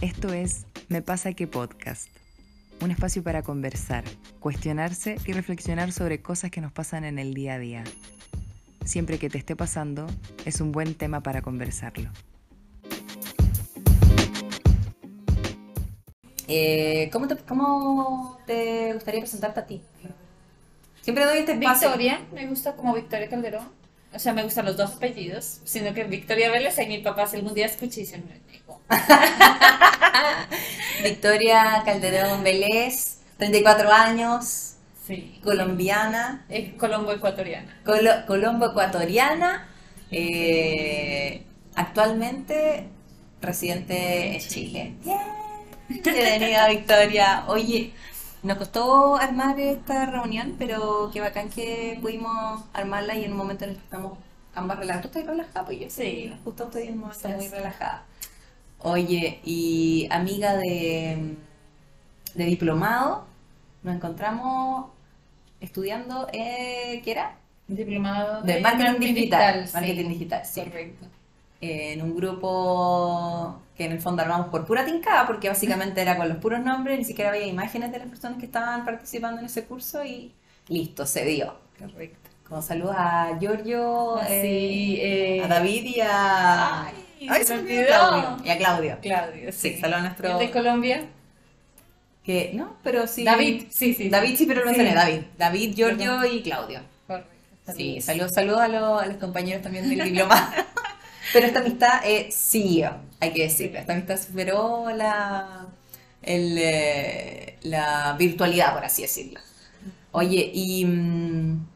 Esto es Me pasa que podcast, un espacio para conversar, cuestionarse y reflexionar sobre cosas que nos pasan en el día a día. Siempre que te esté pasando, es un buen tema para conversarlo. Eh, ¿cómo, te, ¿Cómo te gustaría presentarte a ti? Siempre doy este espacio. Victoria, me gusta como Victoria Calderón. O sea, me gustan los dos apellidos, sino que Victoria Vélez y mi papá si algún día escucha Victoria Calderón Vélez, 34 años, Sí. colombiana, Eh, Colombo ecuatoriana. colo- colombo ecuatoriana, eh, actualmente residente en Chile. Bienvenida Victoria. Oye, nos costó armar esta reunión, pero qué bacán que pudimos armarla y en un momento en el que estamos ambas relajadas. ¿Tú estás relajada? Pues yo Sí. Justo estoy en un momento muy relajada. Oye, y amiga de, de diplomado, nos encontramos estudiando, eh, ¿qué era? Diplomado De marketing digital. Marketing digital, sí. Correcto. Eh, en un grupo que en el fondo armamos por pura tincada, porque básicamente era con los puros nombres, ni siquiera había imágenes de las personas que estaban participando en ese curso y listo, se dio. Correcto. Como saludos a Giorgio, eh, Sí, eh, a David y a... Ay, Ay, se me olvidó. Claudio. Y a Claudio. Claudio, Sí, sí. saludos a nuestro... ¿El de Colombia? Que, no, pero sí... David, sí, sí. David sí, pero lo Sí. mencioné, David. David, Giorgio Perdón. y Claudio. Correcto. Sí, saludos, saludos a, los- a los compañeros también del diploma. Pero esta amistad eh, siguió, hay que decirlo. Esta amistad superó la, el, eh, la virtualidad, por así decirlo. Oye, y, mm,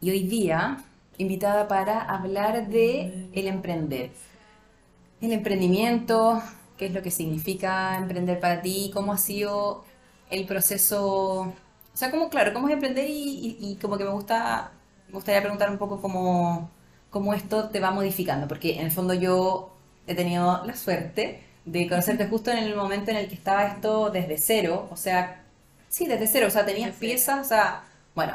y hoy día, invitada para hablar de el emprender. El emprendimiento, qué es lo que significa emprender para ti, cómo ha sido el proceso, o sea, como, claro, cómo es emprender y, y- y como que me gusta, me gustaría preguntar un poco cómo, cómo esto te va modificando, porque en el fondo yo he tenido la suerte de conocerte justo en el momento en el que estaba esto desde cero, o sea, sí, desde cero, o sea, tenías piezas, o sea, bueno,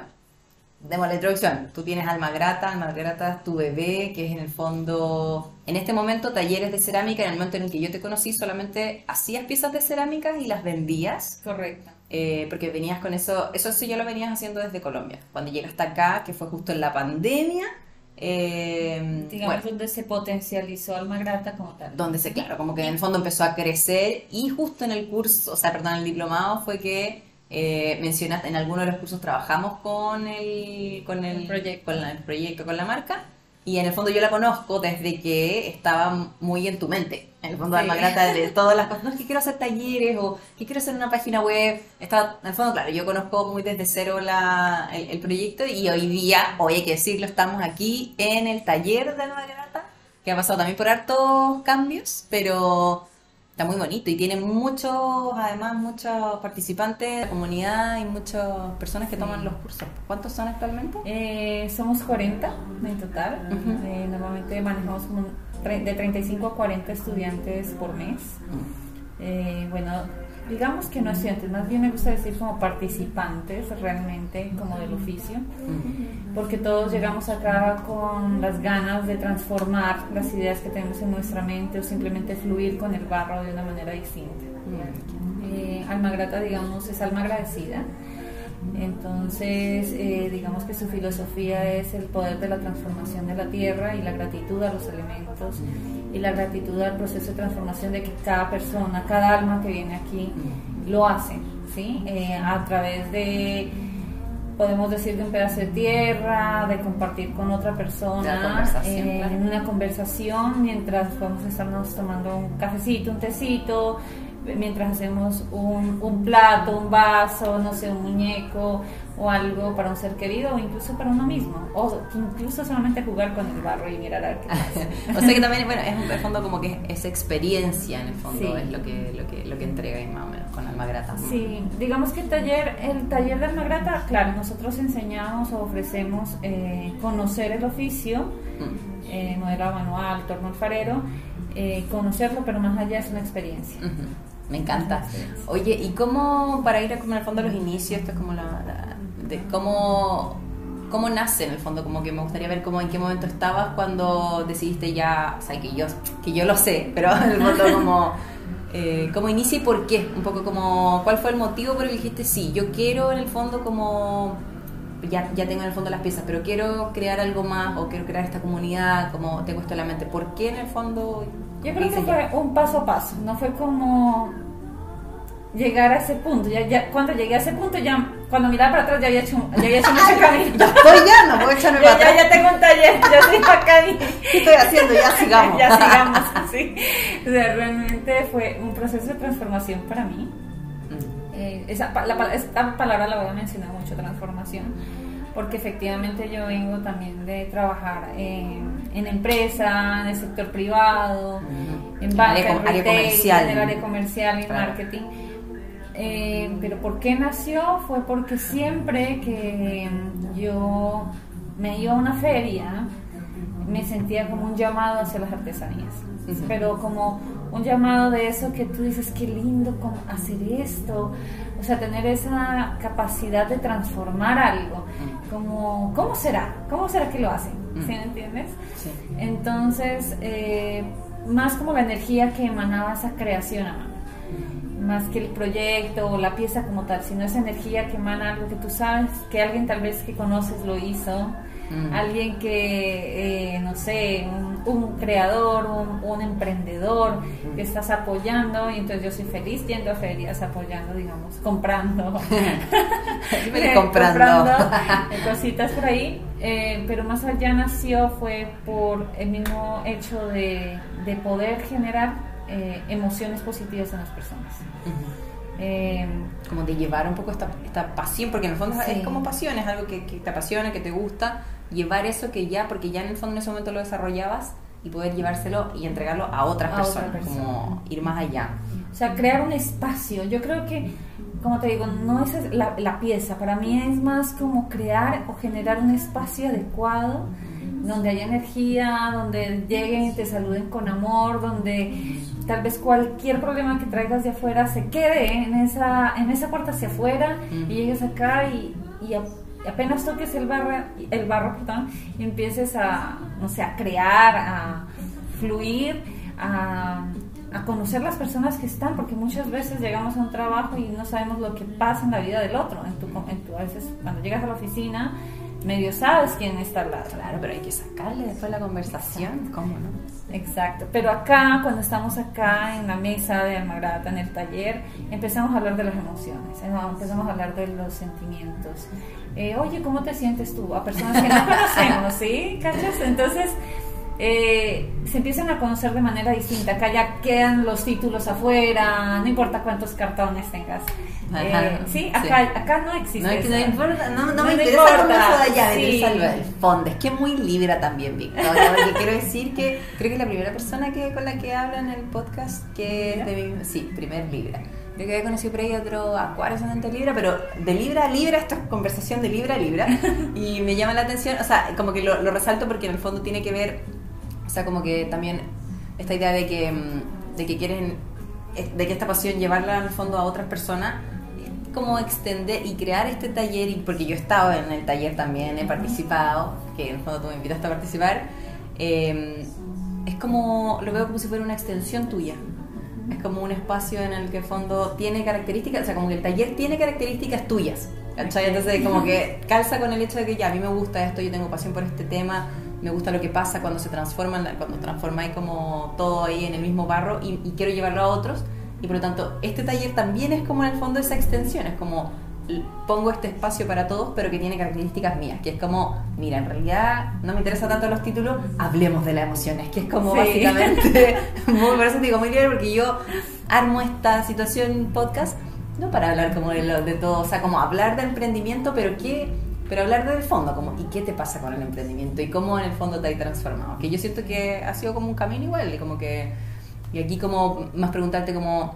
demos la introducción, tú tienes Alma Grata, Alma Grata es tu bebé, que es en el fondo, en este momento, talleres de cerámica, en el momento en el que yo te conocí, solamente hacías piezas de cerámica y las vendías. Correcto. Eh, porque venías con eso, eso sí ya lo venías haciendo desde Colombia. Cuando llegaste acá, que fue justo en la pandemia, eh, Digamos bueno, donde se potencializó Alma Grata como tal. donde se, claro, como que en el fondo empezó a crecer y justo en el curso, o sea, perdón, el diplomado fue que eh, mencionaste, en alguno de los cursos trabajamos con el, con el, El proyecto. con la- el proyecto, con la marca. Y en el fondo yo la conozco desde que estaba muy en tu mente. En el fondo Sí. Alma Grata de todas las cosas. No es que quiero hacer talleres o que quiero hacer una página web. Está, en el fondo, claro, yo conozco muy desde cero la, el, el proyecto y hoy día, hoy hay que decirlo, estamos aquí en el taller de Alma Grata, que ha pasado también por hartos cambios, pero está muy bonito y tiene muchos, además, muchos participantes de la comunidad y muchas personas que toman los cursos. ¿Cuántos son actualmente? Eh, somos 40 en total. Eh, normalmente manejamos un de 35 a 40 estudiantes por mes. Eh, bueno, digamos que no estudiantes, más bien me gusta decir como participantes realmente como del oficio, porque todos llegamos acá con las ganas de transformar las ideas que tenemos en nuestra mente o simplemente fluir con el barro de una manera distinta. Eh, alma grata, digamos, es alma agradecida. Entonces, eh, digamos que su filosofía es el poder de la transformación de la tierra y la gratitud a los elementos y la gratitud al proceso de transformación de que cada persona, cada alma que viene aquí lo hace, ¿sí? Eh, a través de, podemos decir, de un pedazo de tierra, de compartir con otra persona, eh, en una conversación mientras podemos estarnos tomando un cafecito, un tecito, mientras hacemos un, un plato, un vaso, no sé, un muñeco o algo para un ser querido o incluso para uno mismo, o incluso solamente jugar con el barro y mirar a ver qué pasa. o sea que también, bueno, es un fondo como que es experiencia en el fondo, Sí. es lo que, lo que, lo que entrega más o menos con Alma Grata. Sí, digamos que el taller, el taller de Almagrata, claro, nosotros enseñamos o ofrecemos eh, conocer el oficio, Mm. eh, modelado manual, torno alfarero, eh, conocerlo, pero más allá es una experiencia. Me encanta. Oye, ¿y cómo, para ir a como en el fondo a los inicios, esto es como la, de cómo, cómo nace en el fondo? Como que me gustaría ver cómo en qué momento estabas cuando decidiste ya, o sea, que yo, que yo lo sé, pero en el fondo como eh, ¿Cómo inicia y por qué? Un poco como, ¿cuál fue el motivo por el que dijiste, sí, yo quiero en el fondo como, ya, ya tengo en el fondo las piezas, pero quiero crear algo más o quiero crear esta comunidad, como tengo esto en la mente. ¿Por qué en el fondo? Yo creo que fue un paso a paso, no fue como llegar a ese punto. Ya, ya, cuando llegué a ese punto, ya cuando miraba para atrás ya había hecho, ya había hecho mucho camino. ya estoy ya, no puedo echarme ya, para ya, ya tengo un taller, ya estoy acá. Y... ¿Qué estoy haciendo? Ya sigamos. ya sigamos, sí. O sea, realmente fue un proceso de transformación para mí. Eh, esa, la, esta palabra la voy a mencionar mucho, transformación, porque efectivamente yo vengo también de trabajar en, en empresa, en el sector privado, en banca, área, en área comercial. en el área comercial y Claro. marketing. Eh, pero ¿por qué nació? Fue porque siempre que yo me iba a una feria, me sentía como un llamado hacia las artesanías. Pero como un llamado de eso que tú dices, qué lindo hacer esto. O sea, tener esa capacidad de transformar algo. Como, ¿cómo será? ¿Cómo será que lo hacen? ¿Sí Mm. me entiendes? Sí. Entonces, eh, más como la energía que emanaba esa creación a mano. Más que el proyecto o la pieza como tal, sino esa energía que emana algo que tú sabes, que alguien tal vez que conoces lo hizo, Mm. alguien que, eh, no sé, un, un creador, un, un emprendedor que estás apoyando, y entonces yo soy feliz yendo a ferias, apoyando, digamos, comprando, comprando. eh, cositas por ahí, eh, pero más allá nació fue por el mismo hecho de, de poder generar eh, emociones positivas en las personas. Eh, como de llevar un poco esta, esta pasión, porque en el fondo Sí. es como pasión, es algo que, que te apasiona, que te gusta, llevar eso que ya, porque ya en el fondo en ese momento lo desarrollabas y poder llevárselo y entregarlo a otras A otra personas, persona. como ir más allá. O sea, crear un espacio. Yo creo que, como te digo, no es la, la pieza. Para mí es más como crear o generar un espacio adecuado donde haya energía, donde lleguen y te saluden con amor, donde tal vez cualquier problema que traigas de afuera se quede en esa, en esa puerta hacia afuera y llegues acá y, y a- y apenas toques el barro, el barro y empieces a, no sé, a crear, a fluir, a, a conocer las personas que están, porque muchas veces llegamos a un trabajo y no sabemos lo que pasa en la vida del otro. En tu, en tu- a veces cuando llegas a la oficina, medio sabes quién está al lado. Claro, pero hay que sacarle después la conversación, ¿cómo no? Exacto, pero acá, cuando estamos acá en la mesa de Almagrata, en el taller, empezamos a hablar de las emociones, ¿eh? Empezamos a hablar de los sentimientos. Eh, Oye, ¿cómo te sientes tú? A personas que no conocemos, ¿sí? ¿Cachas? Entonces, eh, se empiezan a conocer de manera distinta. Acá ya quedan los títulos afuera, no importa cuántos cartones tengas. Eh, Ajá, sí, sí. acá, acá no existe. No, no eso. importa, no, no No me interesa importa, de allá, sí. el, fondo. Es que es muy libra también, Victoria, porque quiero decir que creo que es la primera persona que con la que hablo en el podcast que es de mi, sí, primer libra. Creo que había conocido por ahí otro acuario ascendente libra, pero de libra a libra, esto es conversación de libra a libra, y me llama la atención, o sea, como que lo, lo resalto porque en el fondo tiene que ver, o sea, como que también esta idea de que, mm, de que quieren, eh, de que esta pasión llevarla el fondo a otras personas, como extender y crear este taller, y porque yo he estado en el taller también, he participado, que en el fondo tú me invitaste a participar, eh, es como, lo veo como si fuera una extensión tuya. Es como un espacio en el que el fondo tiene características, o sea, como que el taller tiene características tuyas. ¿cachai? Entonces, como que calza con el hecho de que ya, a mí me gusta esto, yo tengo pasión por este tema, me gusta lo que pasa cuando se transforman, cuando transformáis como todo ahí en el mismo barro y, y quiero llevarlo a otros. Y por lo tanto, este taller también es como en el fondo esa extensión, es como pongo este espacio para todos, pero que tiene características mías, que es como, mira, en realidad no me interesa tanto los títulos, hablemos de las emociones, que es como Sí. básicamente, muy, por eso digo muy libre, porque yo armo esta situación podcast, no para hablar como de, lo- de todo, o sea, como hablar de emprendimiento, pero qué, pero hablar del fondo, como, ¿y qué te pasa con el emprendimiento? Y cómo en el fondo te has transformado, que yo siento que ha sido como un camino igual, y como que, y aquí como, más preguntarte como,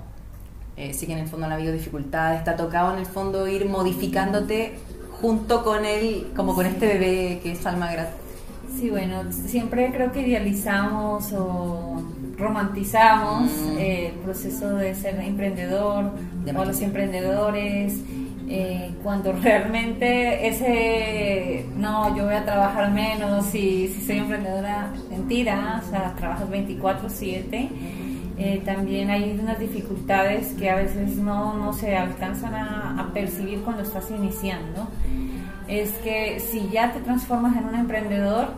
eh, sí que en el fondo han habido dificultades, te ha tocado en el fondo ir modificándote junto con él, como con este bebé que es Alma Grat. Sí, bueno, siempre creo que idealizamos o romantizamos Mm. eh, el proceso de ser emprendedor De o los emprendedores, eh, cuando realmente ese, no, yo voy a trabajar menos y si soy emprendedora, mentira, o sea, trabajas 24/7. Eh, también hay unas dificultades que a veces no, no se alcanzan a, a, percibir cuando estás iniciando. Es que si ya te transformas en un emprendedor,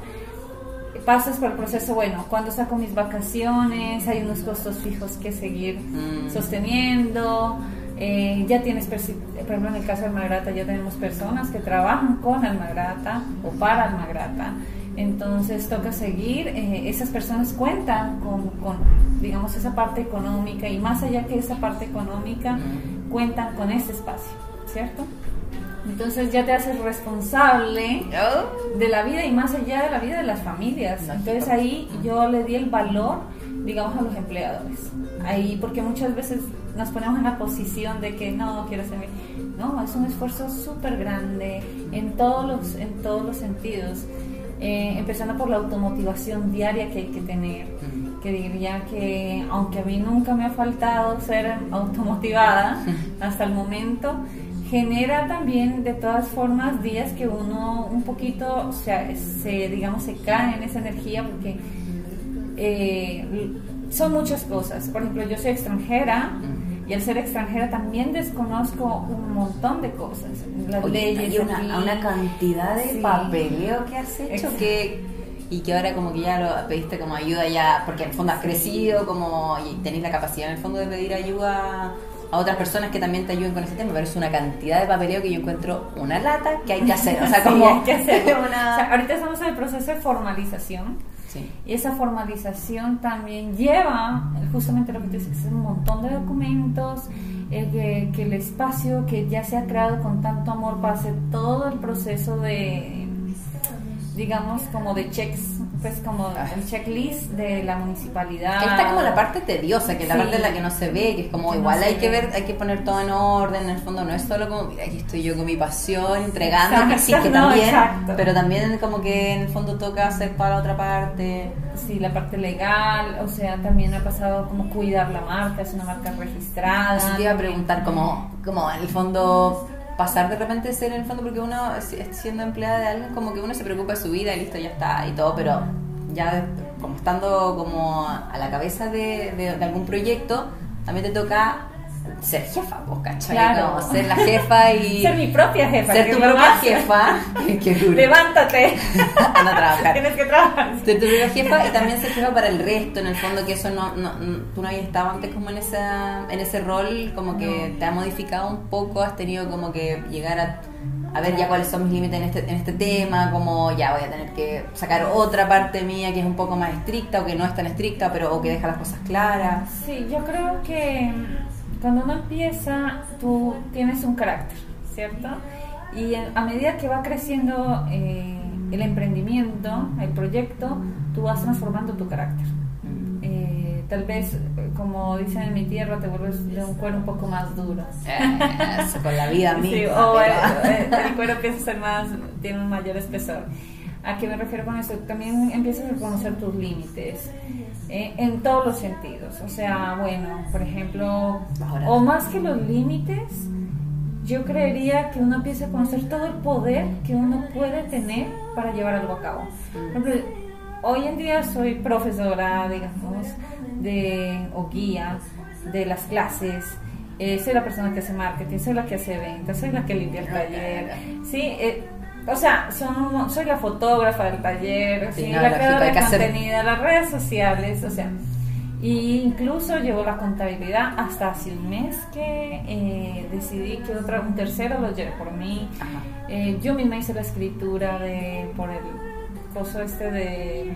pasas por el proceso, bueno, cuando saco mis vacaciones, hay unos costos fijos que seguir mm. sosteniendo, eh, ya tienes, por ejemplo, en el caso de Almagrata, ya tenemos personas que trabajan con Almagrata o para Almagrata. Entonces toca seguir, eh, esas personas cuentan con, con, digamos, esa parte económica y más allá que esa parte económica, cuentan con este espacio, ¿cierto? Entonces ya te haces responsable oh. de la vida y más allá de la vida de las familias. Entonces ahí yo le di el valor, digamos, a los empleadores. Ahí, porque muchas veces nos ponemos en la posición de que no, quiero ser... No, es un esfuerzo súper grande en todos los, en todos los sentidos. Eh, empezando por la automotivación diaria que hay que tener, que diría que aunque a mí nunca me ha faltado ser automotivada hasta el momento, genera también de todas formas días que uno un poquito o sea, se, digamos, se cae en esa energía porque eh, son muchas cosas. Por ejemplo, yo soy extranjera y al ser extranjera también desconozco un montón de cosas. Las leyes. Hay una, una, cantidad de papeleo que has hecho que y que ahora como que ya lo pediste como ayuda ya, porque en el fondo has crecido como y tenéis la capacidad en el fondo de pedir ayuda a otras personas que también te ayuden con ese tema, pero es una cantidad de papeleo que yo encuentro una lata que hay que hacer. O sea, como hay que hacer una... ahorita estamos en el proceso de formalización. Y esa formalización también lleva justamente lo que tú dices, un montón de documentos, eh, que, el espacio que ya se ha creado con tanto amor pase todo el proceso de, digamos, como de checks pues como el checklist de la municipalidad. Que está como la parte tediosa, que es la parte en la que no se ve, que es como igual hay que ver, hay que poner todo en orden, en el fondo no es solo como, mira, aquí estoy yo con mi pasión, entregando, que sí, que también, pero también como que en el fondo toca hacer para la otra parte. Sí, la parte legal, o sea, también ha pasado como cuidar la marca, es una marca registrada. Te iba a preguntar, como, como en el fondo pasar de repente ser en el fondo porque uno siendo empleada de alguien como que uno se preocupa de su vida y listo ya está y todo pero ya como estando como a la cabeza de, de algún proyecto también te toca ser jefa, vos, ¿cachai? Claro. ser la jefa y. Ser mi propia jefa. Ser tu propia jefa. Qué duro. Levántate. Anda a trabajar. Tienes que trabajar. Ser tu propia jefa y también ser jefa para el resto, en el fondo, que eso no. no, tú no habías estado antes como en, esa, en ese rol, como que te ha modificado un poco, has tenido como que llegar a a ver ya cuáles son mis límites en este, en este tema, como ya voy a tener que sacar otra parte mía que es un poco más estricta o que no es tan estricta, pero o que deja las cosas claras. Sí, yo creo que cuando uno empieza, tú tienes un carácter, ¿cierto? Y a medida que va creciendo eh, el emprendimiento, el proyecto, tú vas transformando tu carácter. Eh, tal vez, como dicen en mi tierra, te vuelves de un cuero un poco más duro. con la vida misma. Sí, o el, cuero empieza a ser más, tiene un mayor espesor. ¿A qué me refiero con eso? También empiezas a conocer tus límites eh, en todos los sentidos. O sea, bueno, por ejemplo, o más que los límites, yo creería que uno empieza a conocer todo el poder que uno puede tener para llevar algo a cabo. Por ejemplo, hoy en día soy profesora, digamos, de, o guía de las clases. Eh, soy la persona que hace marketing, soy la que hace ventas, soy la que limpia el taller. Sí, eh, o sea, son, soy la fotógrafa del taller, la creadora de contenido, las redes sociales, o sea, y incluso llevo la contabilidad hasta hace un mes que eh, decidí que otra, un tercero lo lleve por mí. Eh, yo misma hice la escritura de por el coso este de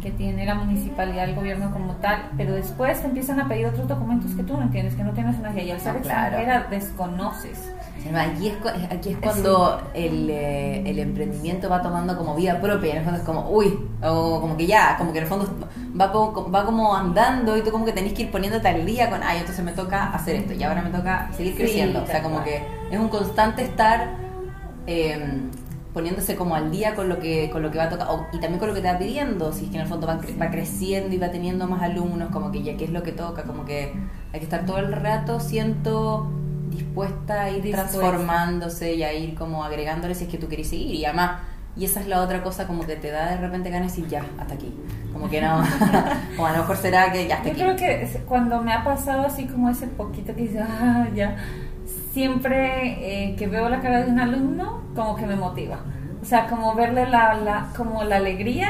que tiene la municipalidad, el gobierno como tal, pero después te empiezan a pedir otros documentos que tú no entiendes, que no tienes una guía y al ser extranjera desconoces. Aquí es, aquí es cuando el, eh, el, emprendimiento va tomando como vida propia, en el fondo es como, uy, o como que ya, como que en el fondo va, va como andando y tú como que tenés que ir poniéndote al día con, ay, entonces me toca hacer esto y ahora me toca seguir creciendo. o sea, como que es un constante estar em, poniéndose como al día con lo que con lo que va a tocar y también con lo que te va pidiendo, si es que en el fondo va, va creciendo y va teniendo más alumnos, como que ya qué es lo que toca, como que hay que estar todo el rato, siento dispuesta a ir transformándose y a ir como agregándole si es que tú querés seguir. Y además, y esa es la otra cosa como que te da de repente ganas de decir ya, hasta aquí. Como que no, o a lo mejor será que ya hasta Yo aquí. creo que cuando me ha pasado así como ese poquito que dice, ah, ya, siempre eh, que veo la cara de un alumno, como que me motiva. O sea, como verle la, la, como la alegría,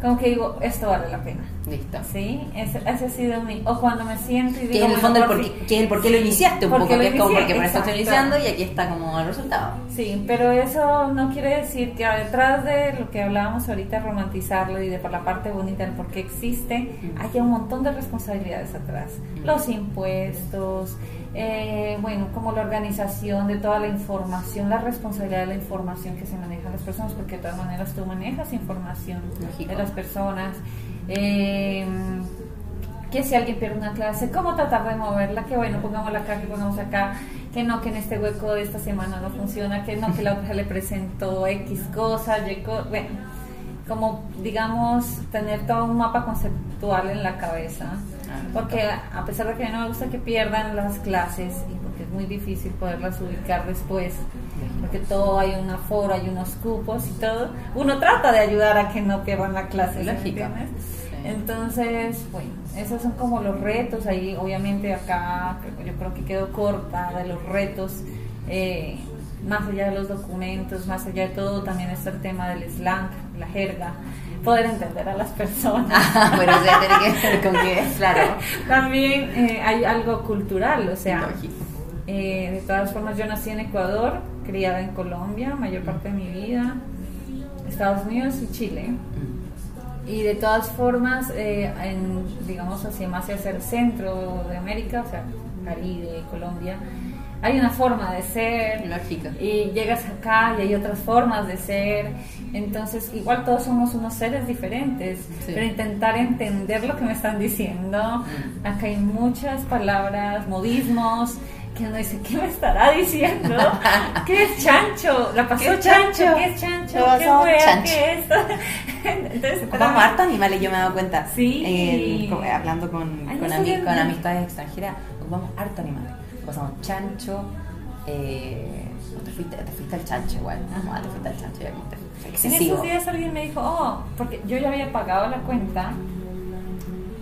como que digo, esto vale la pena. Listo. Sí, ese, ese ha sido mi. O cuando me siento y digo. Que es en el bueno, fondo el por qué, que el por qué lo iniciaste un poco, que es como inicié, porque estoy exacto. iniciando y aquí está como el resultado. Sí, pero eso no quiere decir que detrás de lo que hablábamos ahorita, romantizarlo y de por la parte bonita del por qué existe, Mm. haya un montón de responsabilidades atrás. Mm. Los impuestos, eh, bueno, como la organización de toda la información, la responsabilidad de la información que se maneja a las personas, porque de todas maneras tú manejas información Lógico. de las personas. Eh, que si alguien pierde una clase, cómo tratar de moverla, que bueno, pongámosla acá, que pongamos acá, que no, que en este hueco de esta semana no funciona, que no, que la otra le presentó X cosa, Y co- bueno, como digamos, tener todo un mapa conceptual en la cabeza, Ah, porque a pesar de que a mí no me gusta que pierdan las clases, y porque es muy difícil poderlas ubicar después, porque todo hay un aforo, hay unos cupos y todo, uno trata de ayudar a que no pierdan la clase. Sí. Entonces, bueno, esos son como los retos. Ahí, obviamente, acá yo creo que quedó corta de los retos. eh, más allá de los documentos, más allá de todo, también está el tema del slang, la jerga, poder entender a las personas. Ah, bueno, o sea, tiene que ver con que, claro. También eh, hay algo cultural, o sea, eh, de todas formas yo nací en Ecuador, criada en Colombia, mayor parte de mi vida, Estados Unidos y Chile. Y de todas formas, eh, en, digamos así, más hacia el centro de América, o sea, Caribe, Colombia, hay una forma de ser. Y llegas acá y hay otras formas de ser. Entonces, igual todos somos unos seres diferentes, Sí. pero intentar entender lo que me están diciendo. Mm. Acá hay muchas palabras, modismos, que uno dice, ¿qué me estará diciendo? ¿Qué es chancho? ¿La pasó ¿Qué es chancho? chancho? ¿Qué es chancho? ¿Qué wea? chancho. ¿Qué es? Entonces, Ocupamos para- hartos animales, yo me he dado cuenta. Sí. Eh, hablando con, Ay, con, ami- amistades extranjeras, ocupamos hartos animales. Pasamos chancho, eh, te, fuiste, te fuiste al chancho igual. Ah, te fuiste al chancho, ya como te fuiste. En Excesivo. esos días alguien me dijo, oh, porque yo ya había pagado la cuenta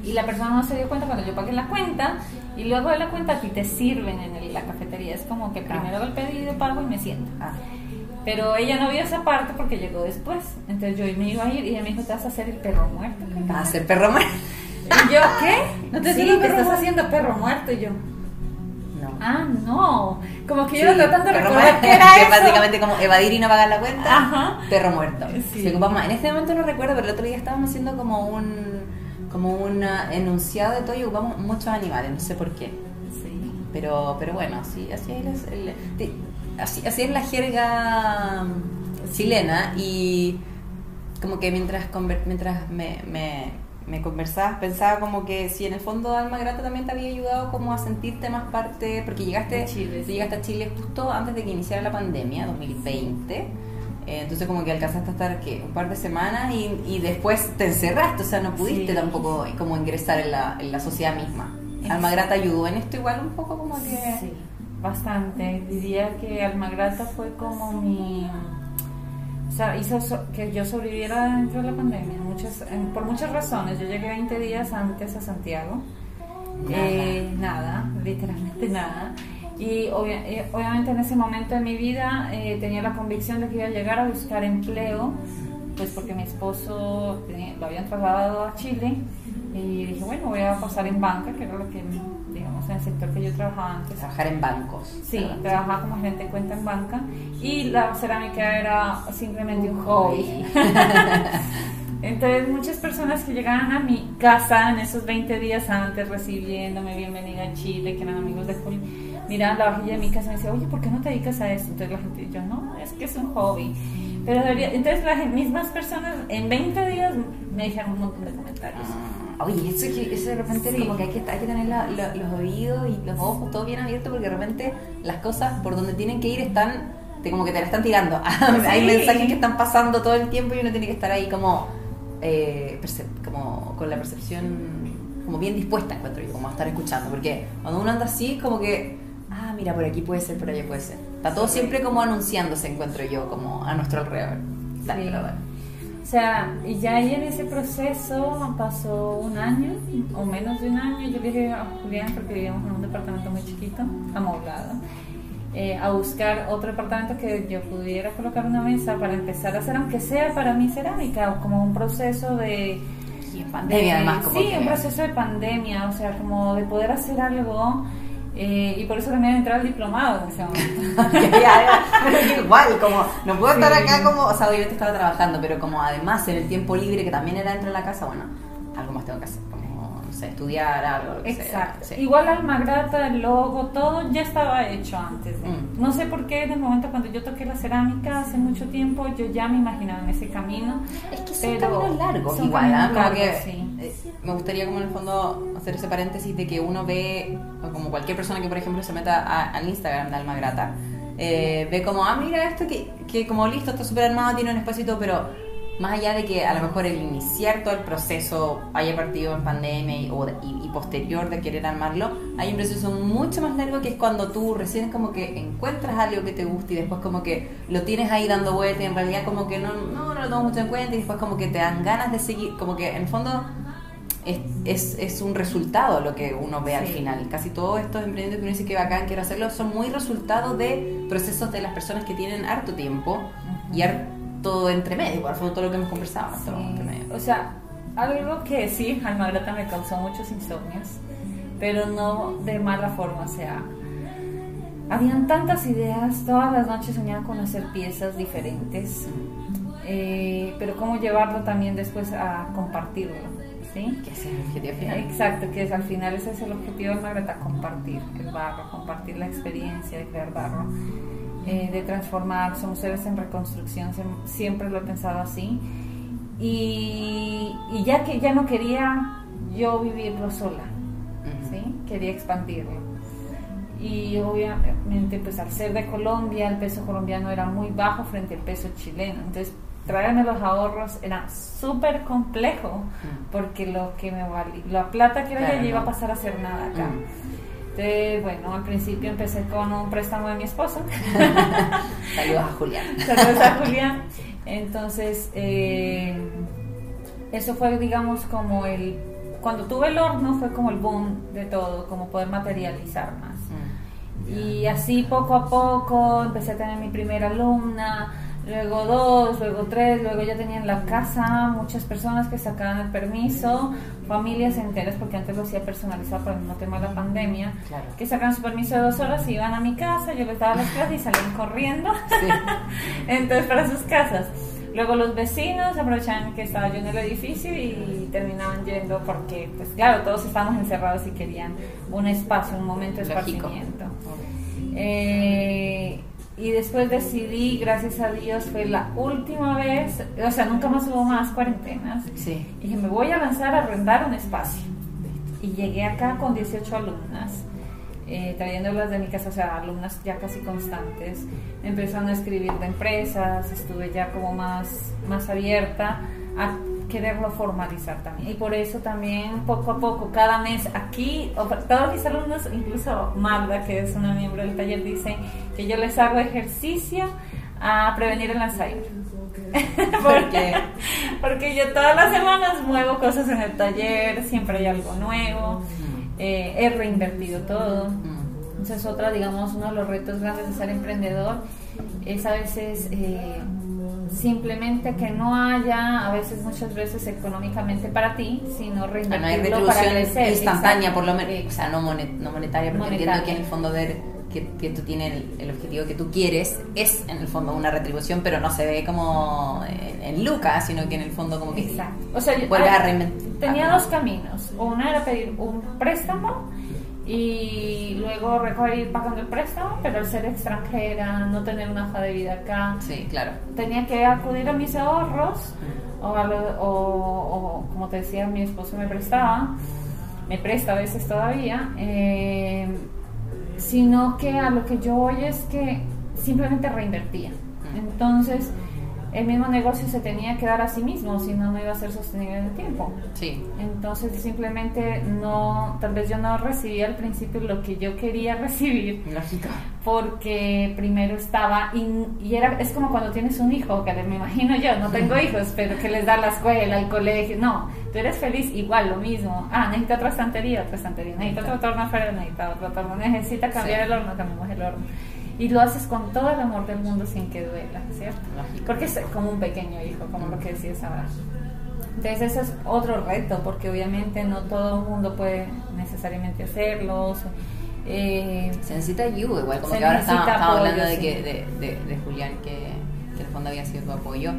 y la persona no se dio cuenta cuando yo pagué la cuenta y luego de la cuenta a ti te sirven en el- la cafetería. Es como que primero hago el pedido, pago y me siento. Ah, Pero ella no vio esa parte porque llegó después. Entonces yo me iba a ir y ella me dijo, te vas a hacer el perro muerto. vas a ser perro muerto. Y yo, ¿qué? ¿No te sí, te perro estás haciendo perro muerto. Y yo, No. ah, no. Como que yo tratando de recordar qué era que eso. básicamente como evadir y no pagar la cuenta, Ajá. perro muerto. Sí. En este momento no recuerdo, pero el otro día estábamos haciendo como un como un enunciado de todo y ocupamos muchos animales, no sé por qué. Sí. Pero, pero bueno, sí, así es, el- así, así es la jerga mm, chilena y como que mientras conver- mientras me, me, me conversabas pensaba como que si en el fondo Alma Grata también te había ayudado como a sentirte más parte, porque llegaste, Chile, sí. llegaste a Chile justo antes de que iniciara la pandemia, 2020. Eh, Entonces como que alcanzaste a estar ¿qué? un par de semanas y, y después te encerraste, o sea, no pudiste Sí. tampoco como ingresar en la, en la sociedad misma. Alma Grata ayudó en esto igual un poco como que... Sí, bastante. Diría que Almagrata fue como mi... O sea, hizo so- que yo sobreviviera dentro de la pandemia muchas, en- por muchas razones. Yo llegué 20 días antes a Santiago. Nada. Eh, nada, literalmente nada. Y obvia- eh, obviamente en ese momento de mi vida eh, tenía la convicción de que iba a llegar a buscar empleo, pues porque mi esposo tenía- lo habían trasladado a Chile y dije, bueno, voy a pasar en banca, que era lo que, digamos, en el sector que yo trabajaba antes. Trabajar en bancos. Sí, ¿verdad? trabajaba como gerente de cuenta en banca y la cerámica era simplemente un hobby. Entonces muchas personas que llegaban a mi casa en esos 20 días antes recibiéndome bienvenida a Chile, que eran amigos de Juli, miraban la vajilla de mi casa y me decían, oye, ¿por qué no te dedicas a eso? Entonces la gente, yo, no, es que es un hobby. Pero debería- entonces las mismas personas en 20 días me dijeron un montón de comentarios. Ah, Oye, eso, eso de repente Sí. como que hay que, hay que tener la- la- los oídos y los ojos todo bien abiertos porque de repente las cosas por donde tienen que ir están, te, como que te la están tirando. hay Sí. mensajes que están pasando todo el tiempo y uno tiene que estar ahí como, eh, como con la percepción como bien dispuesta, encuentro yo, como a estar escuchando. Porque cuando uno anda así, como que, ah, mira, por aquí puede ser, por allá puede ser. Está todo siempre como anunciándose, encuentro yo, como a nuestro alrededor. Dale, Sí. O sea, y ya ahí en ese proceso pasó un año o menos de un año. Yo dije a Julián, porque vivíamos en un departamento muy chiquito, amoblado, eh, a buscar otro departamento que yo pudiera colocar una mesa para empezar a hacer, aunque sea para mí cerámica, o como un proceso de. Y en pandemia, de- además, como Sí, un proceso de pandemia, o sea, como de poder hacer algo. Eh, y por eso también entré al diplomado en ese momento. Igual, como no puedo estar acá como, o sea, obviamente estaba trabajando, pero como además en el tiempo libre que también era dentro de la casa, bueno, algo más tengo que hacer, sé, estudiar algo, lo que sea, Exacto. sí. Igual Alma Grata, el logo, todo ya estaba hecho antes. de- Mm. No sé por qué en el momento cuando yo toqué la cerámica hace mucho tiempo, yo ya me imaginaba en ese camino. Es que son Pero caminos largos son igual, caminos ¿ah? Como largos, que sí. eh, me gustaría como en el fondo hacer ese paréntesis de que uno ve, o como cualquier persona que por ejemplo se meta a- al Instagram de Alma Grata, eh, ve como, ah, mira esto que, que como listo, está súper armado, tiene un todo, pero más allá de que a lo mejor el iniciar todo el proceso haya partido en pandemia y, o y- y posterior de querer armarlo, hay un proceso mucho más largo que es cuando tú recién como que encuentras algo que te gusta y después como que lo tienes ahí dando vueltas y en realidad como que no, no, no lo tomas mucho en cuenta y después como que te dan ganas de seguir, como que en el fondo es, es, es un resultado lo que uno ve al Sí. final. Casi todos estos emprendimientos que uno dice que bacán, quiero hacerlo, son muy resultado de procesos de las personas que tienen harto tiempo y harto entre medio, por ejemplo, todo lo que hemos conversado, Sí. todo entre medio. O sea, algo que sí, Alma Grata me causó muchos insomnios, pero no de mala forma, o sea, habían tantas ideas, todas las noches soñaba con hacer piezas diferentes, eh, pero cómo llevarlo también después a compartirlo, ¿sí? Que es el objetivo final. Exacto, que es, al final ese es el objetivo de Magreta, compartir el barro, compartir la experiencia de crear barro, eh, de transformar, somos seres en reconstrucción, siem- siempre lo he pensado así. Y, y ya que ya no quería yo vivirlo sola. ¿sí? quería expandirlo. Y obviamente, pues al ser de Colombia, el peso colombiano era muy bajo frente al peso chileno. Entonces, traerme los ahorros era súper complejo, porque lo que me valía, la plata que era Claro, iba a pasar a ser nada acá. Entonces, bueno, al principio empecé con un préstamo de mi esposo. Saludos a Julián. Saludos a Julián. Entonces, eh, eso fue, digamos, como el. Cuando tuve el horno, fue como el boom de todo, como poder materializar más. Mm. Y así poco a poco empecé a tener mi primera alumna, luego dos, luego tres, luego ya tenía en la casa muchas personas que sacaban el permiso, familias enteras, porque antes lo hacía personalizado por el mismo tema de la pandemia, Claro. que sacaban su permiso de dos horas, iban a mi casa, yo les daba las clases y salían corriendo. Sí. Entonces, para sus casas. Luego los vecinos aprovechaban que estaba yo en el edificio y terminaban yendo porque, pues claro, todos estábamos encerrados y querían un espacio, un momento de esparcimiento. Eh, y después decidí, gracias a Dios, fue la última vez, o sea, nunca más hubo más cuarentenas. Sí. Y dije, me voy a lanzar a arrendar un espacio. Y llegué acá con 18 alumnas, eh, trayéndolas de mi casa, o sea, alumnas ya casi constantes. Me empezaron a escribir de empresas, estuve ya como más, más abierta a quererlo formalizar también. Y por eso también, poco a poco, cada mes aquí, todos mis alumnos, incluso Magda, que es una miembro del taller, dice que yo les hago ejercicio a prevenir el Alzheimer. Porque Porque yo todas las semanas muevo cosas en el taller, siempre hay algo nuevo, eh, he reinvertido todo. Mm. Entonces otra, digamos, uno de los retos grandes de ser emprendedor es a veces eh, simplemente que no haya, a veces muchas veces económicamente para ti, sino Ah, no hay reinvertirlo para crecer. instantánea, por lo menos, o sea, no, monet- no monetaria, porque entiendo Monetaria. que en el fondo ver que, que tú tienes el, el objetivo que tú quieres es en el fondo una retribución, pero no se ve como en, en lucas, sino que en el fondo como que Exacto. O sea, yo- vuelves ah, a reinventar. Tenía dos caminos. Uno era pedir un préstamo y luego ir pagando el préstamo, pero al ser extranjera, no tener una hoja de vida acá, Sí, claro. tenía que acudir a mis ahorros o, a lo- o- o, como te decía, mi esposo me prestaba, me presta a veces todavía, eh, sino que a lo que yo voy es que simplemente reinvertía. Entonces, el mismo negocio se tenía que dar a sí mismo, si no, no iba a ser sostenible en el tiempo. Sí. Entonces simplemente no, tal vez yo no recibí al principio lo que yo quería recibir. Lógico. Porque primero estaba, y, era, es como cuando tienes un hijo, que me imagino yo, no tengo hijos, pero que les da la escuela, el colegio, no, tú eres feliz igual, lo mismo. Ah, necesita otra estantería, otra estantería, necesita otro torno afuera, necesita otro torno, necesita cambiar el horno, cambiamos el horno y lo haces con todo el amor del mundo sin que duela, ¿cierto? Porque es como un pequeño hijo, como lo que decías ahora. Entonces ese es otro reto, porque obviamente no todo el mundo puede necesariamente hacerlo. Eh, se necesita ayuda, igual como que ahora estamos, hablando de, que, de, de, Julián, que, que en el fondo había sido tu apoyo,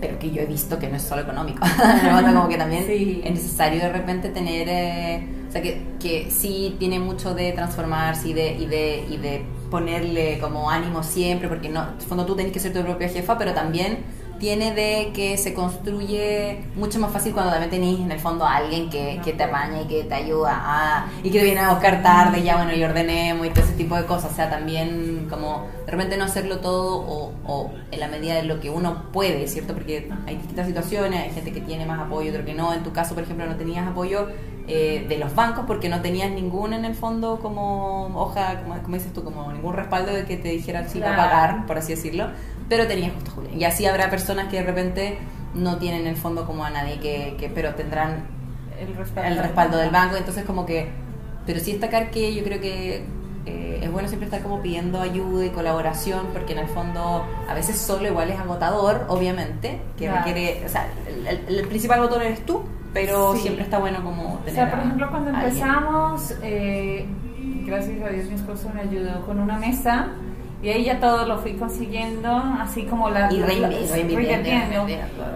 pero que yo he visto que no es solo económico, como que también es necesario de repente tener... Eh, o sea, que, que sí tiene mucho de transformarse y de, y de, y de ponerle como ánimo siempre, porque no, en fondo tú tenés que ser tu propia jefa, pero también tiene de que se construye mucho más fácil cuando también tenés en el fondo a alguien que, que te apaña y que te ayuda a, y que te viene a buscar tarde, ya bueno, y ordenemos y todo ese tipo de cosas. O sea, también como de repente no hacerlo todo o, o en la medida de lo que uno puede, ¿cierto? Porque hay distintas situaciones, hay gente que tiene más apoyo, otro que no. En tu caso, por ejemplo, no tenías apoyo eh, de los bancos porque no tenías ningún en el fondo como hoja, como, como dices tú, como ningún respaldo de que te dijeran si va a pagar, por así decirlo, pero tenías justo Julián. Y así habrá personas que de repente no tienen en el fondo como a nadie que, que pero tendrán el respaldo, el respaldo del banco, entonces como que, pero sí destacar que yo creo que eh, es bueno siempre estar como pidiendo ayuda y colaboración porque en el fondo a veces solo igual es agotador, obviamente, que requiere, o sea, el, el principal botón eres tú, pero siempre está bueno como tener. O sea, por ejemplo, cuando empezamos, eh, gracias a Dios mi esposo me ayudó con una mesa y ahí ya todo lo fui consiguiendo, así como la... Y reinvirtiendo.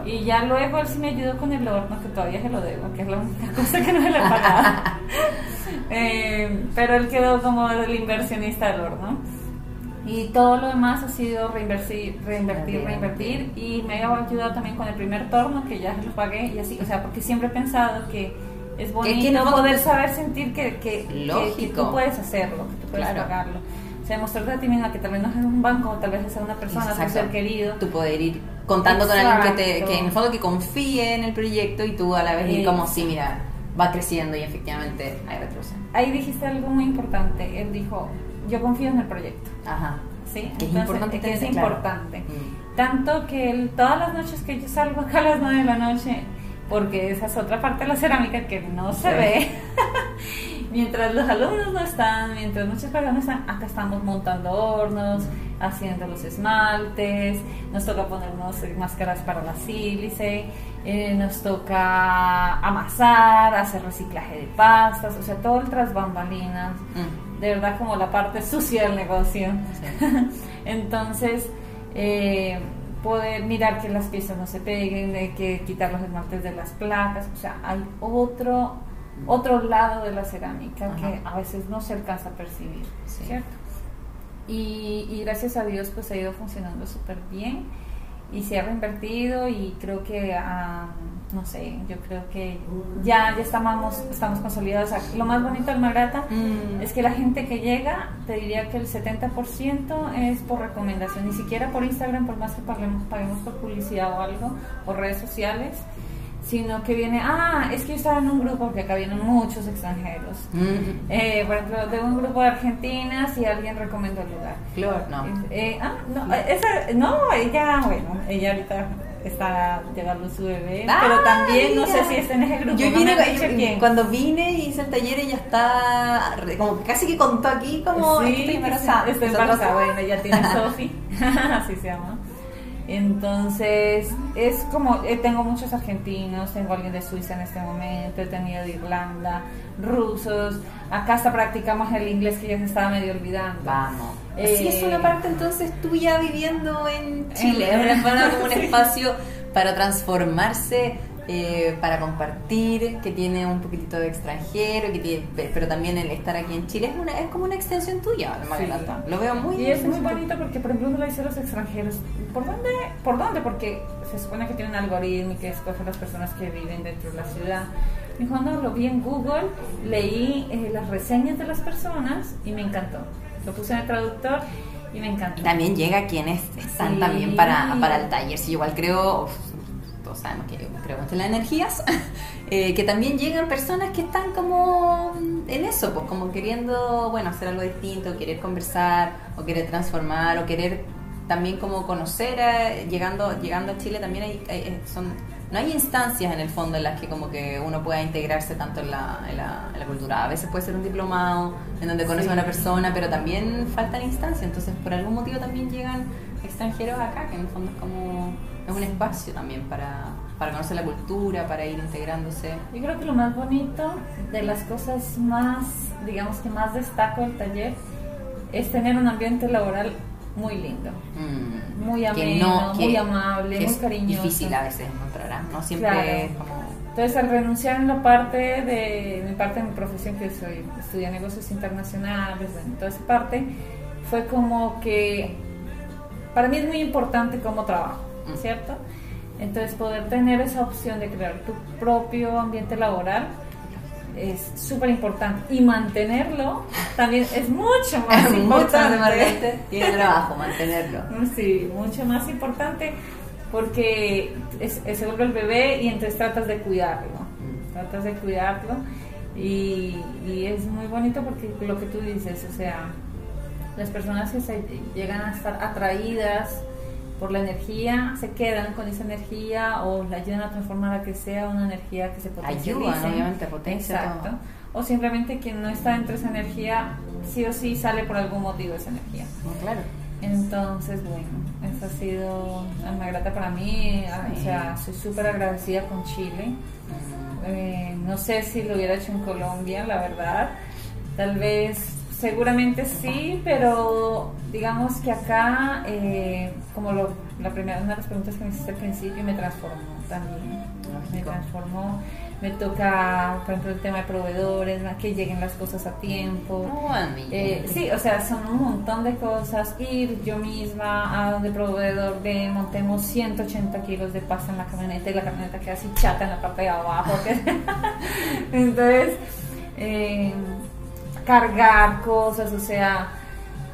Y ya luego él sí me ayudó con el horno, que todavía se lo debo, que es la única cosa que no me le he pagado. eh, pero él quedó como el inversionista del horno. Y todo lo demás ha sido reinvertir, reinvertir, reinvertir. Y me ha ayudado también con el primer torno, que ya lo pagué y así. O sea, porque siempre he pensado que es bonito poder saber sentir que, que, que, tú puedes hacerlo, que tú puedes pagarlo. O sea, mostrarte a ti misma que tal vez no es un banco, tal vez es una persona, un ser querido. Tú poder ir contando con alguien que, te, que en el fondo que confíe en el proyecto y tú a la vez ir como, sí, mira, va creciendo y efectivamente hay retroceso. Ahí dijiste algo muy importante. Él dijo, yo confío en el proyecto. Ajá. ¿Sí? es importante. Que es importante. Mm. Tanto que él, todas las noches que yo salgo acá a las 9 de la noche, porque esa es otra parte de la cerámica que no se ve, mientras los alumnos no están, mientras muchas personas están, acá estamos montando hornos, haciendo los esmaltes, nos toca ponernos máscaras para la sílice, eh, nos toca amasar, hacer reciclaje de pastas, o sea, todo el tras bambalinas. Mm de verdad como la parte sucia del negocio. Entonces, eh, poder mirar que las piezas no se peguen, de que quitar los esmaltes de las placas, o sea, hay otro otro lado de la cerámica que a veces no se alcanza a percibir, ¿cierto? Y, y, gracias a Dios pues ha ido funcionando súper bien y se ha reinvertido y creo que no sé, yo creo que ya, ya estamos, estamos consolidados. lo más bonito del Magrata mm. es que la gente que llega, te diría que el 70% es por recomendación, ni siquiera por Instagram, por más que paguemos, paguemos por publicidad o algo, o redes sociales sino que viene, ah, es que yo estaba en un grupo, porque acá vienen muchos extranjeros. Mm. Eh, por ejemplo, de un grupo de argentinas y alguien recomendó el lugar. Flor, no. Eh, ah, no, esa, no, ella, bueno, ella ahorita está llegando su bebé, pero también no sé si está en ese grupo. Yo vine, cuando vine y hice el taller ella está como casi que contó aquí como sí, estoy embarazada. Estoy embarazada, bueno, ella tiene Sofi, así se llama. Entonces, es como, eh, tengo muchos argentinos, tengo alguien de Suiza en este momento, he tenido de Irlanda, rusos, acá hasta practicamos el inglés que ya se estaba medio olvidando. Vamos. Eh, es una parte entonces tuya viviendo en Chile, es como un espacio para transformarse eh, para compartir, que tiene un poquitito de extranjero, que tiene, pero también el estar aquí en Chile es, una, es como una extensión tuya, Lo veo muy Y es muy bonito porque, por ejemplo, uno le dice a los extranjeros, ¿por dónde? ¿Por dónde? Porque se supone que tiene un algoritmo y que escoge las personas que viven dentro de la ciudad. Y cuando lo vi en Google, leí eh, las reseñas de las personas y me encantó. Lo puse en el traductor Y me encanta. Y también llega quienes están Sí. también para, para el taller. Si igual creo, uf, todos sabemos que creo mucho en las energías, eh, que también llegan personas que están como en eso, pues como queriendo, bueno, hacer algo distinto, querer conversar, o querer transformar, o querer también como conocer, eh, llegando, llegando a Chile también hay, hay- eh, son, no hay instancias en el fondo en las que como que uno pueda integrarse tanto en la, en la, en la cultura. A veces puede ser un diplomado en donde conoce a una persona, pero también faltan instancias. Entonces, por algún motivo también llegan extranjeros acá, que en el fondo es como es un espacio también para, para conocer la cultura, para ir integrándose. Yo creo que lo más bonito de las cosas más, digamos que más destaco del taller es tener un ambiente laboral muy lindo, Mm, muy ameno, que- muy amable, que muy es cariñoso. difícil a veces encontrar, ¿ah? no siempre Claro. es como Entonces, al renunciar en la parte de mi parte de mi profesión, que soy estudié negocios internacionales, bueno, toda esa parte, fue como que para mí es muy importante cómo trabajo. ¿Cierto? Entonces, poder tener esa opción de crear tu propio ambiente laboral es súper importante y mantenerlo también es mucho más mucho importante. y de trabajo mantenerlo. Sí, mucho más importante porque es- es- se vuelve el bebé y entonces tratas de cuidarlo, tratas de cuidarlo y, y es muy bonito porque lo que tú dices, o sea, las personas que se llegan a estar atraídas por la energía se quedan con esa energía o la ayudan a transformar a que sea una energía que se potencialice. Ayudan, obviamente, potencia Exacto. todo. O simplemente quien no está dentro de esa energía, sí o sí sale por algún motivo esa energía. No, claro. Entonces, bueno, esa ha sido alma grata para mí. ah, O Sí. sea, soy súper agradecida con Chile. Eh, no sé si lo hubiera hecho en Colombia, la verdad. Tal vez, seguramente sí, pero digamos que acá, eh, como lo, la primera, una de las preguntas que me hiciste al principio, me transformó también. Me transformó. Me toca, por ejemplo, el tema de proveedores, ¿no? que lleguen las cosas a tiempo. Amiga. Eh, sí, o sea, son un montón de cosas. Ir yo misma a donde proveedor ve, montemos 180 kilos de pasta en la camioneta y la camioneta queda así chata en la parte de abajo. Entonces, eh, cargar cosas, o sea,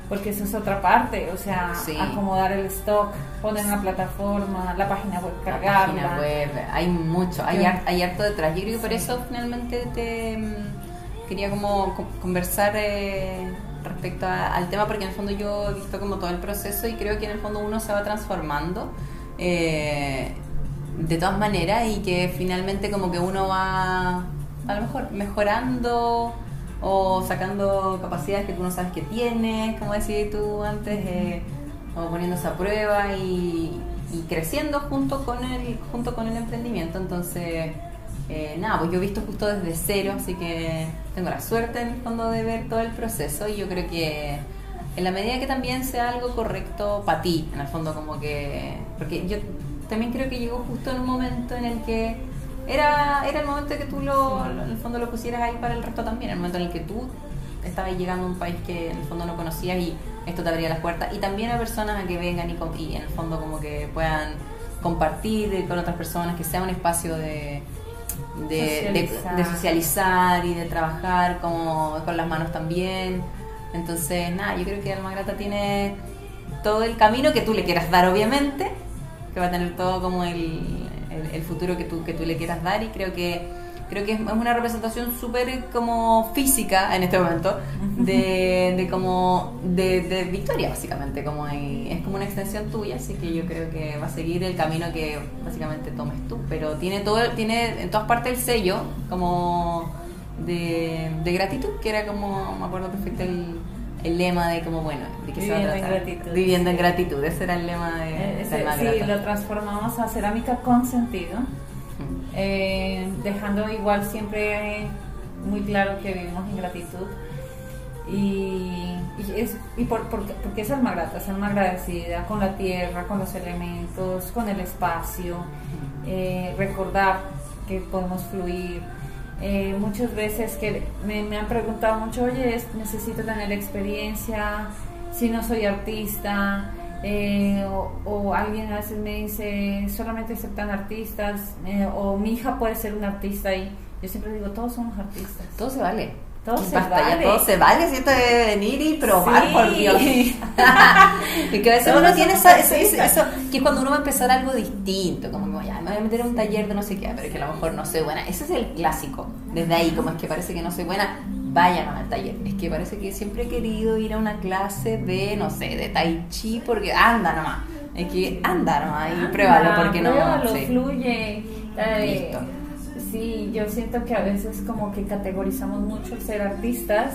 porque eso es otra parte, o sea, Sí. acomodar el stock, poner una plataforma, la página web, la cargarla. página web, hay mucho, hay, har- hay harto detrás. Yo creo que por eso finalmente te mm, quería como co- conversar eh, respecto a- al tema, porque en el fondo yo he visto como todo el proceso y creo que en el fondo uno se va transformando eh, de todas maneras y que finalmente como que uno va a lo mejor mejorando o sacando capacidades que tú no sabes que tienes, como decías tú antes, eh, o poniéndose a prueba y, creciendo junto con el junto con el emprendimiento. Entonces, eh, nada, pues yo he visto justo desde cero, así que tengo la suerte en el fondo de ver todo el proceso y yo creo que en la medida que también sea algo correcto para ti, en el fondo como que... Porque yo también creo que llegó justo en un momento en el que era, era el momento de que tú lo, lo- en el fondo lo pusieras ahí para el resto también, el momento en el que tú estabas llegando a un país que en el fondo no conocías y esto te abría las puertas y también a personas a que vengan y, y en el fondo como que puedan compartir con otras personas, que sea un espacio de, de, Socializar. de socializar y de trabajar como con las manos también. Entonces, nada, yo creo que Alma Grata tiene todo el camino que tú le quieras dar, obviamente, que va a tener todo como el, el- el futuro que tú, que tú le quieras dar y creo que creo que es una representación súper como física en este momento de, de como de, de victoria básicamente como hay- es como una extensión tuya así que yo creo que va a seguir el camino que básicamente tomes tú pero tiene todo tiene en todas partes el sello como de, de gratitud que era como me acuerdo perfecto el, el lema de como bueno de que se va a Viviendo en gratitud. viviendo en gratitud ese era el lema de, Eh, de ese- sí, lo transformamos a cerámica con sentido. Mm. eh, dejando igual siempre muy claro que vivimos en gratitud y, y es y por, por- porque es alma grata, es alma agradecida con la tierra, con los elementos, con el espacio, eh, recordar que podemos fluir. Eh, muchas veces que me, han preguntado mucho, oye, es- necesito tener experiencia, si no soy artista, eh, o, alguien a veces me dice, solamente aceptan artistas, eh, o mi hija puede ser una artista y yo siempre digo, todos somos artistas. todo se vale Todo se Basta, ya vale. todo se vale, siento de venir y probar, Sí. por Dios. y que a veces uno tiene esa, artistas. eso, que es cuando uno va a empezar algo distinto, como ya me voy a meter en un taller de no sé qué, pero que a lo mejor no soy buena. Ese es el clásico. Desde ahí, como es que parece que no soy buena, vayan al taller. Es que parece que siempre he querido ir a una clase de, no sé, de tai chi, porque anda nomás. Es que anda nomás y pruébalo, porque no. pruébalo, sí. fluye. Eh, Listo. Sí, yo siento que a veces como que categorizamos mucho el ser artistas,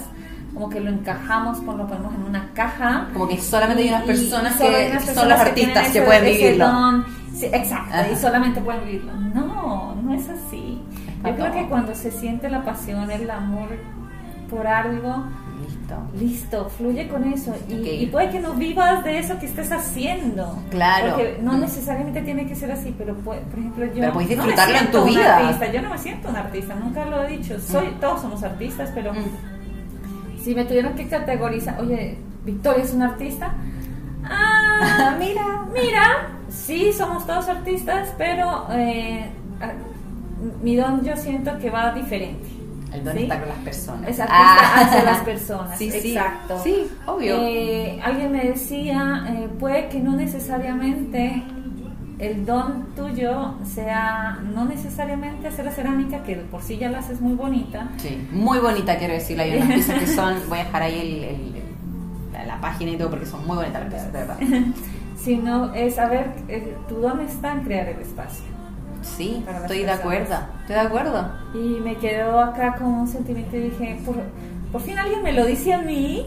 como que lo encajamos, pues lo ponemos en una caja. Como que solamente hay unas personas que unas son los artistas que pueden vivirlo. Sí, exacto, Ajá. y solamente pueden vivirlo. No, no es así. Yo creo que cuando se siente la pasión, el amor por algo, Listo. listo, fluye con eso. Y, Ok. y puede que no vivas de eso que estés haciendo. Claro. Porque no necesariamente tiene que ser así, pero puede- por ejemplo yo... Pero puedes no disfrutarlo en tu vida. artista, yo no me siento un artista, nunca lo he dicho. Soy, Mm. Todos somos artistas, pero Mm. si me tuvieran que categorizar, oye, Victoria es un artista. Ah, mira. mira, sí, somos todos artistas, pero eh, mi don yo siento que va diferente. El don ¿sí? está con las personas. Artista Ah. hacia las personas. Sí, sí. Exacto. Sí, obvio. Eh, alguien me decía, eh, puede que no necesariamente el don tuyo sea, no necesariamente hacer la cerámica, que por sí ya la haces muy bonita. Sí, muy bonita, quiero decirle. Hay unas piezas que son. Voy a dejar ahí el, el- el- la, la página y todo porque son muy bonitas las piezas, de verdad. Sino es saber, eh, tu don está en crear el espacio. Sí, estoy de acuerdo. Estoy de acuerdo. Y me quedó acá como un sentimiento y dije, por, por fin alguien me lo dice a mí.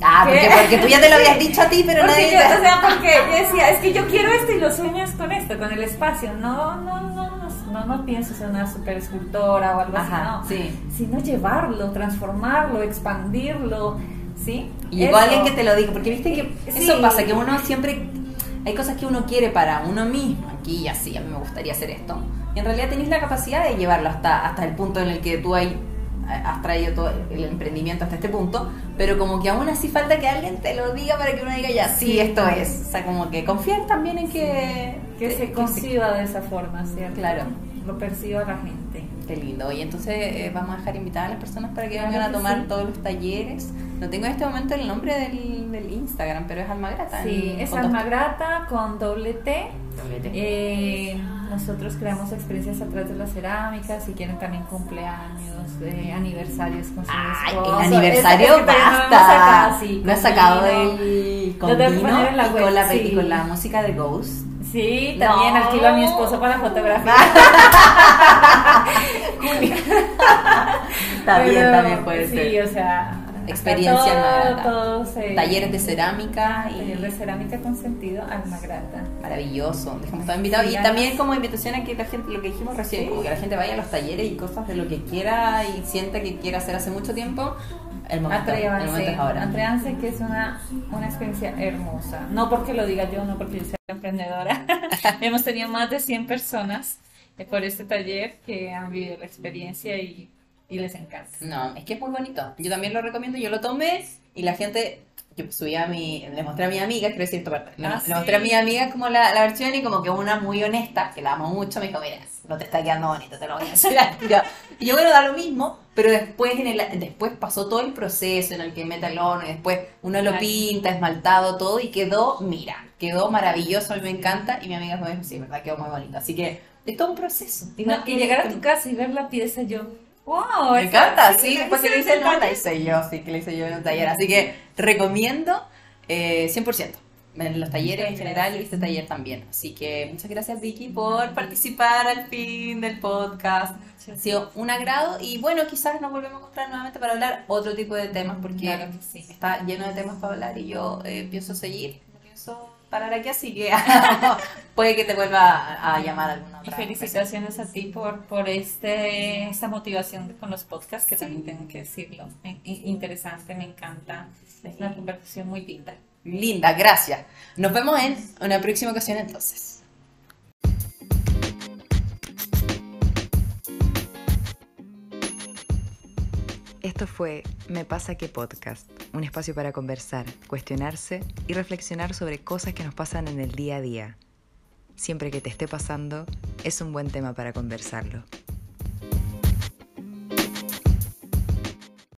Ah, porque, porque tú ya te lo habías dicho a ti, pero Porque nadie. yo, o sea, porque yo decía, es que yo quiero esto y lo sueñas con esto, con el espacio. No, no, no, no, no, no pienso ser una super escultora o algo Ajá, así, no. sí. Sino llevarlo, transformarlo, expandirlo, ¿sí? Y llegó alguien que te lo dijo, porque viste que Sí. eso pasa, que uno siempre, hay cosas que uno quiere para uno mismo, aquí y así, a mí me gustaría hacer esto. Y en realidad tenés la capacidad de llevarlo hasta, hasta el punto en el que tú hay, has traído todo el emprendimiento hasta este punto, pero como que aún así falta que alguien te lo diga para que uno diga, ya, sí, esto es. O sea, como que confiar también en que... Que se conciba de esa forma, ¿cierto? Claro. Lo perciba la gente. Qué lindo. Y entonces eh, vamos a dejar invitadas a las personas para que Claro vengan a tomar sí. todos los talleres. No tengo en este momento el nombre del, del Instagram, pero es Almagrata. Sí, es con dos alma grata con doble T. Doble T. Eh, nosotros creamos experiencias a través de la cerámica, si quieren también cumpleaños, eh, aniversarios con su Ay, esposo. el aniversario Es- no basta. sacado, sí, no he sacado el en la y web, con la, sí. y con la música de Ghost. Sí, también No. alquilo a mi esposo para fotografía. También, Pero, también puede sí, ser. o sea, Experiencia todo, todo se- Talleres de cerámica y Taller de cerámica con sentido alma grata. Maravilloso, dejamos todo invitado. Sí, y también como invitación a que la gente, lo que dijimos recién, Sí. como que la gente vaya a los talleres y cosas de lo que quiera y sienta que quiera hacer hace mucho tiempo, el momento, el momento Atrévanse, es ahora. atrévanse que es una, una experiencia hermosa. No porque lo diga yo, no porque yo sea emprendedora. Hemos tenido más de 100 personas por este taller que han vivido la experiencia y, y les encanta. No, es que es muy bonito. Yo también lo recomiendo, yo lo tomé y la gente, yo subí a mi, le mostré a mi amiga, quiero decir parte, le, Ah, le sí. mostré a mi amiga como la, la versión y como que una muy honesta, que la amo mucho, me dijo, mira, no te está quedando bonito, te lo voy a hacer al tiro". Y yo, bueno, da lo mismo, pero después, en el, después pasó todo el proceso en el que mete el horno y después uno lo pinta, esmaltado, todo y quedó, mira, quedó maravilloso, a mí me encanta y mi amiga me dijo, sí, verdad, quedó muy bonito. Así que es todo un proceso. Y, no, y llegar a tu casa y ver la pieza, yo, wow, Me encanta, sí, después que le hice el hice yo, sí, que le hice yo en un taller. Así que recomiendo eh, 100%. En los talleres en general y este taller también. Así que muchas gracias Vicky por participar al fin del podcast. Ha sido un agrado y bueno, quizás nos volvemos a encontrar nuevamente para hablar otro tipo de temas porque Claro sí. está lleno de temas para hablar y yo eh, pienso seguir, no pienso parar aquí, así que puede que te vuelva a, a llamar alguna Y otra felicitaciones a ti por, por este, esta motivación con los podcasts, que también tengo que decirlo. In- in- Interesante, me encanta. Es una conversación muy linda. Linda, gracias. Nos vemos en una próxima ocasión entonces. Esto fue Me pasa que podcast, un espacio para conversar, cuestionarse y reflexionar sobre cosas que nos pasan en el día a día. Siempre que te esté pasando, es un buen tema para conversarlo.